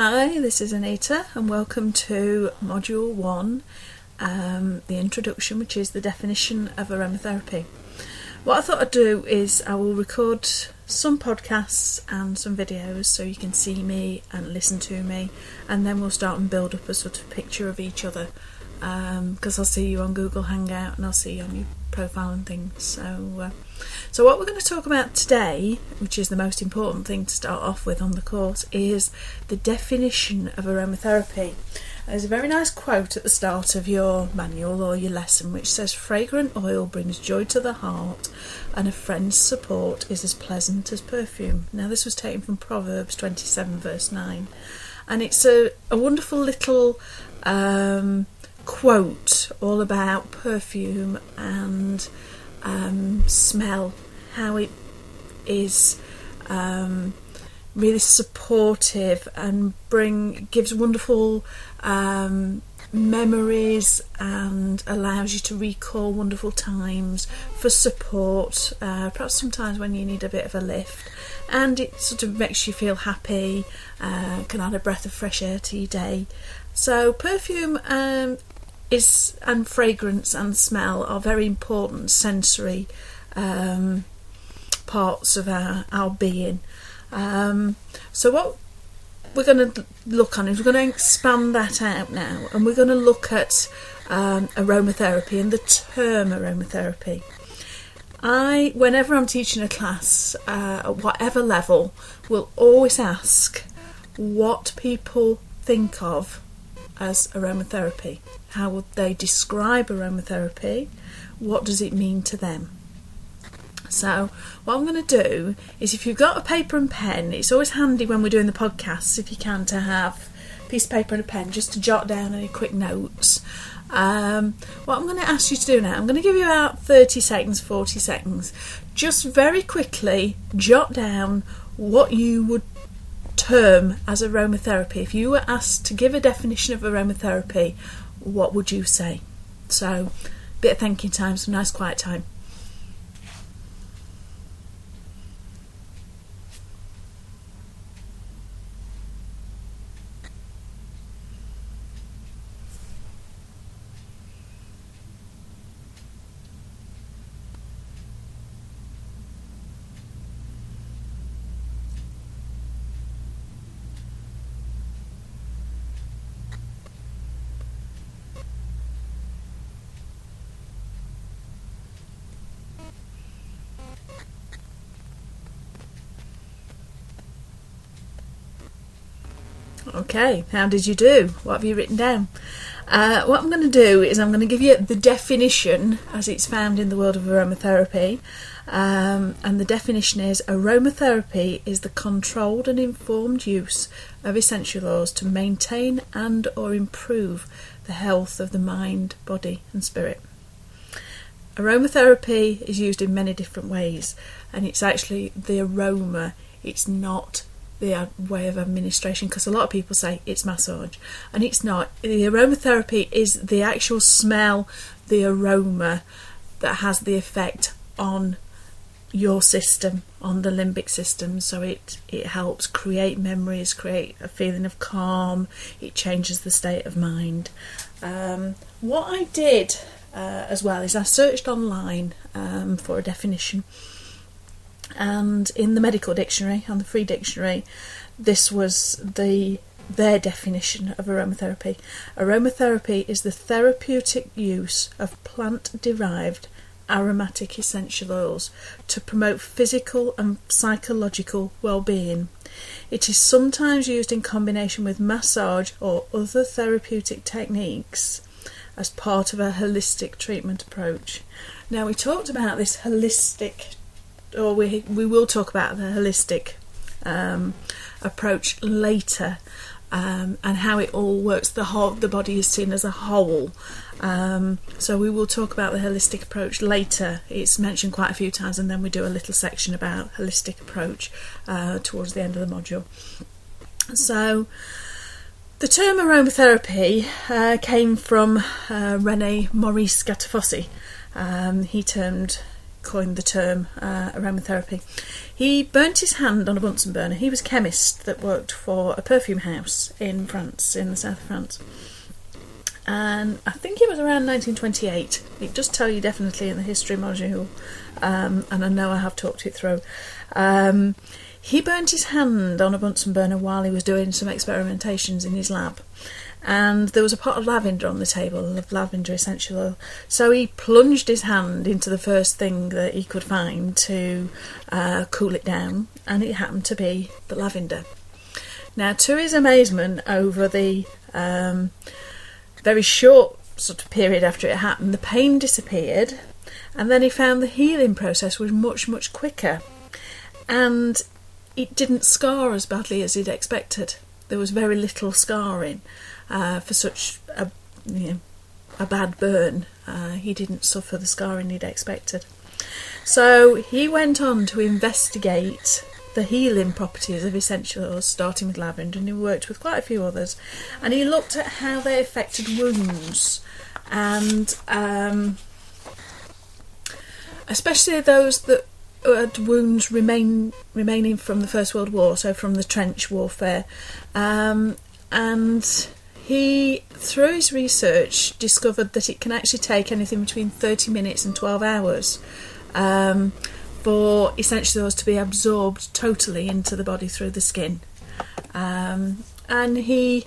Hi, this is Anita, and welcome to Module 1, um, the introduction, which is the definition of aromatherapy. What I thought I'd do is I will record some podcasts and some videos so you can see me and listen to me, and then we'll start and build up a sort of picture of each other. Because um, I'll see you on Google Hangout and I'll see you on your profile and things. So, uh, so what we're going to talk about today, which is the most important thing to start off with on the course, is the definition of aromatherapy. There's a very nice quote at the start of your manual or your lesson which says, Fragrant oil brings joy to the heart, and a friend's support is as pleasant as perfume. Now, this was taken from Proverbs 27, verse 9, and it's a, a wonderful little um, quote all about perfume and um, smell, how it is um, really supportive and bring gives wonderful um, memories and allows you to recall wonderful times for support. Uh, perhaps sometimes when you need a bit of a lift, and it sort of makes you feel happy. Uh, can add a breath of fresh air to your day. So perfume um, is and fragrance and smell are very important sensory um, parts of our our being. Um, so what we're going to look on is we're going to expand that out now, and we're going to look at um, aromatherapy and the term aromatherapy. I, whenever I'm teaching a class uh, at whatever level, will always ask what people think of as aromatherapy. How would they describe aromatherapy? What does it mean to them? So, what I'm going to do is if you've got a paper and pen, it's always handy when we're doing the podcasts, if you can, to have a piece of paper and a pen just to jot down any quick notes. Um, what I'm going to ask you to do now, I'm going to give you about 30 seconds, 40 seconds. Just very quickly jot down what you would term as aromatherapy. If you were asked to give a definition of aromatherapy, what would you say? So, bit of thinking time, some nice quiet time. Okay, how did you do? What have you written down? Uh, what I'm going to do is I'm going to give you the definition as it's found in the world of aromatherapy. Um, and the definition is aromatherapy is the controlled and informed use of essential oils to maintain and or improve the health of the mind, body and spirit. Aromatherapy is used in many different ways and it's actually the aroma, it's not the way of administration because a lot of people say it's massage and it's not. The aromatherapy is the actual smell, the aroma that has the effect on your system, on the limbic system. So it, it helps create memories, create a feeling of calm, it changes the state of mind. Um, what I did uh, as well is I searched online um, for a definition and in the medical dictionary, on the free dictionary, this was the their definition of aromatherapy. Aromatherapy is the therapeutic use of plant derived aromatic essential oils to promote physical and psychological well being. It is sometimes used in combination with massage or other therapeutic techniques as part of a holistic treatment approach. Now, we talked about this holistic or we we will talk about the holistic um, approach later. Um, and how it all works. The whole, the body is seen as a whole. Um, so we will talk about the holistic approach later. It's mentioned quite a few times, and then we do a little section about holistic approach uh, towards the end of the module. So. The term aromatherapy uh, came from uh, Rene Maurice Gattefossé. Um, he termed coined the term uh, aromatherapy. He burnt his hand on a Bunsen burner. He was a chemist that worked for a perfume house in France, in the south of France. And I think it was around 1928. It does tell you definitely in the history module, um, and I know I have talked it through. Um, he burnt his hand on a Bunsen burner while he was doing some experimentations in his lab and there was a pot of lavender on the table of lavender essential oil. So he plunged his hand into the first thing that he could find to uh, cool it down, and it happened to be the lavender. Now, to his amazement, over the um, very short sort of period after it happened, the pain disappeared, and then he found the healing process was much, much quicker, and it didn't scar as badly as he'd expected. There was very little scarring uh, for such a you know, a bad burn. Uh, he didn't suffer the scarring he'd expected. So he went on to investigate the healing properties of essential oils, starting with lavender, and he worked with quite a few others. And he looked at how they affected wounds, and um, especially those that wounds remain remaining from the First World War, so from the trench warfare, um, and he, through his research, discovered that it can actually take anything between 30 minutes and 12 hours um, for essential oils to be absorbed totally into the body through the skin. Um, and he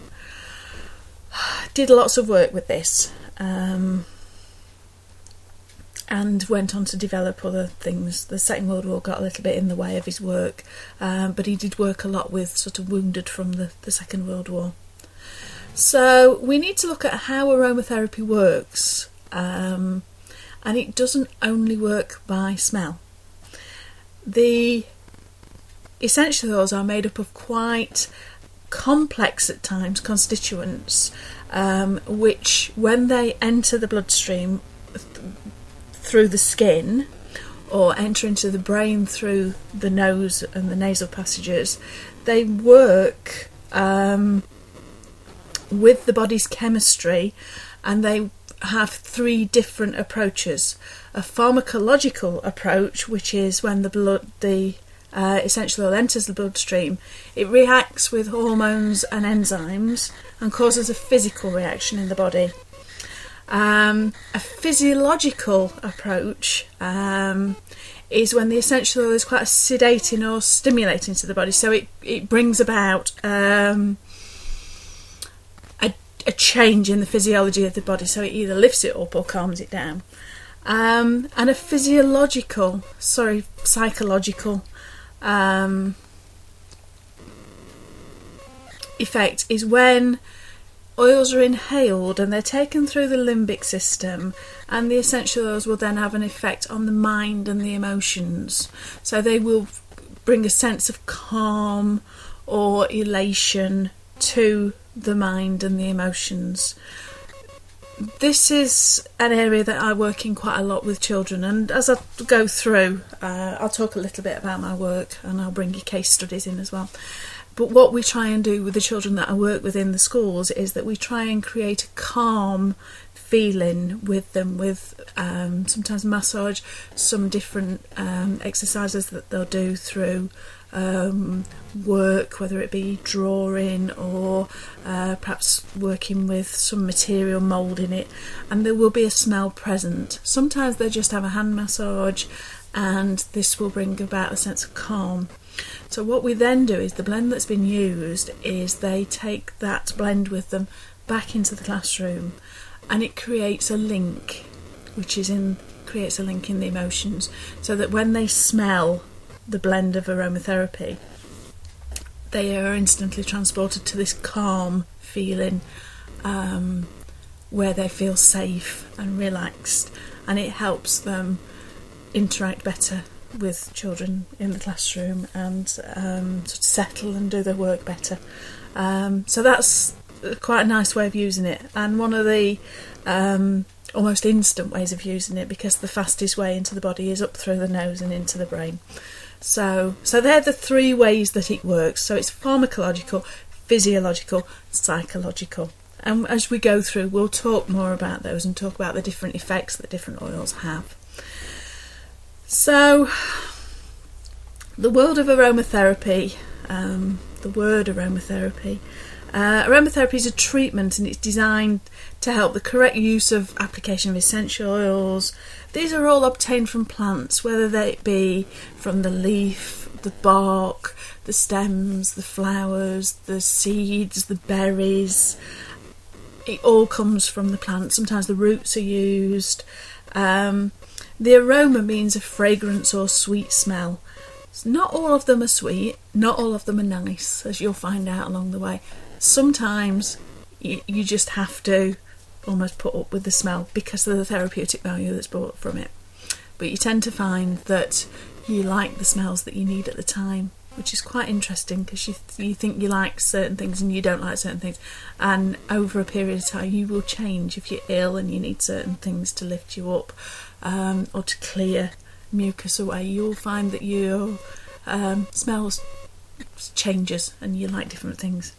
did lots of work with this um, and went on to develop other things. The Second World War got a little bit in the way of his work, um, but he did work a lot with sort of wounded from the, the Second World War. So we need to look at how aromatherapy works, um, and it doesn't only work by smell. The essential oils are made up of quite complex at times constituents, um, which when they enter the bloodstream through the skin or enter into the brain through the nose and the nasal passages, they work. Um, with the body's chemistry, and they have three different approaches. A pharmacological approach, which is when the blood, the uh, essential enters the bloodstream, it reacts with hormones and enzymes and causes a physical reaction in the body. Um, a physiological approach um, is when the essential oil is quite sedating or stimulating to the body, so it, it brings about um, a change in the physiology of the body, so it either lifts it up or calms it down. Um, and a physiological, sorry, psychological um, effect is when oils are inhaled and they're taken through the limbic system, and the essential oils will then have an effect on the mind and the emotions. So they will bring a sense of calm or elation to the mind and the emotions. This is an area that I work in quite a lot with children, and as I go through, uh, I'll talk a little bit about my work and I'll bring you case studies in as well. But what we try and do with the children that I work with in the schools is that we try and create a calm feeling with them, with um, sometimes massage, some different um, exercises that they'll do through um, work, whether it be drawing or uh, perhaps working with some material moulding it, and there will be a smell present. Sometimes they just have a hand massage, and this will bring about a sense of calm. So, what we then do is the blend that's been used is they take that blend with them back into the classroom and it creates a link which is in creates a link in the emotions so that when they smell the blend of aromatherapy, they are instantly transported to this calm feeling um, where they feel safe and relaxed, and it helps them interact better with children in the classroom and um, sort of settle and do their work better. Um, so that's quite a nice way of using it, and one of the um, almost instant ways of using it because the fastest way into the body is up through the nose and into the brain. So, so they're the three ways that it works. So it's pharmacological, physiological, psychological. And as we go through, we'll talk more about those and talk about the different effects that different oils have. So, the world of aromatherapy, um, the word aromatherapy. Uh, aromatherapy is a treatment and it's designed to help the correct use of application of essential oils. These are all obtained from plants, whether they be from the leaf, the bark, the stems, the flowers, the seeds, the berries. It all comes from the plant. Sometimes the roots are used. Um, the aroma means a fragrance or sweet smell. Not all of them are sweet, not all of them are nice, as you'll find out along the way. Sometimes you, you just have to almost put up with the smell because of the therapeutic value that's brought from it. But you tend to find that you like the smells that you need at the time, which is quite interesting because you, you think you like certain things and you don't like certain things. And over a period of time, you will change if you're ill and you need certain things to lift you up um, or to clear mucus away. You'll find that your um, smells changes and you like different things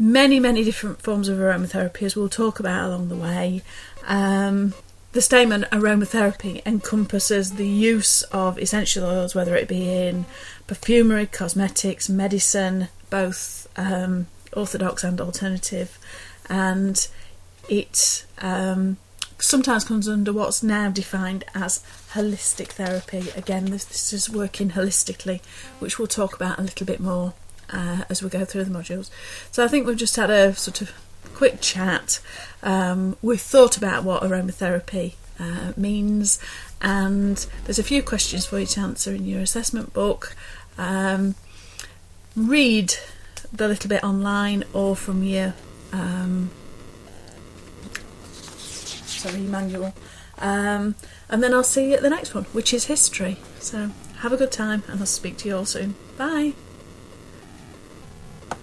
many, many different forms of aromatherapy, as we'll talk about along the way. Um, the statement aromatherapy encompasses the use of essential oils, whether it be in perfumery, cosmetics, medicine, both um, orthodox and alternative, and it um, sometimes comes under what's now defined as holistic therapy. Again, this, this is working holistically, which we'll talk about a little bit more uh, as we go through the modules. So I think we've just had a sort of quick chat. Um, we've thought about what aromatherapy uh, means, and there's a few questions for you to answer in your assessment book. Um, read the little bit online or from your um, sorry manual, um, and then I'll see you at the next one, which is history. So have a good time, and I'll speak to you all soon. Bye.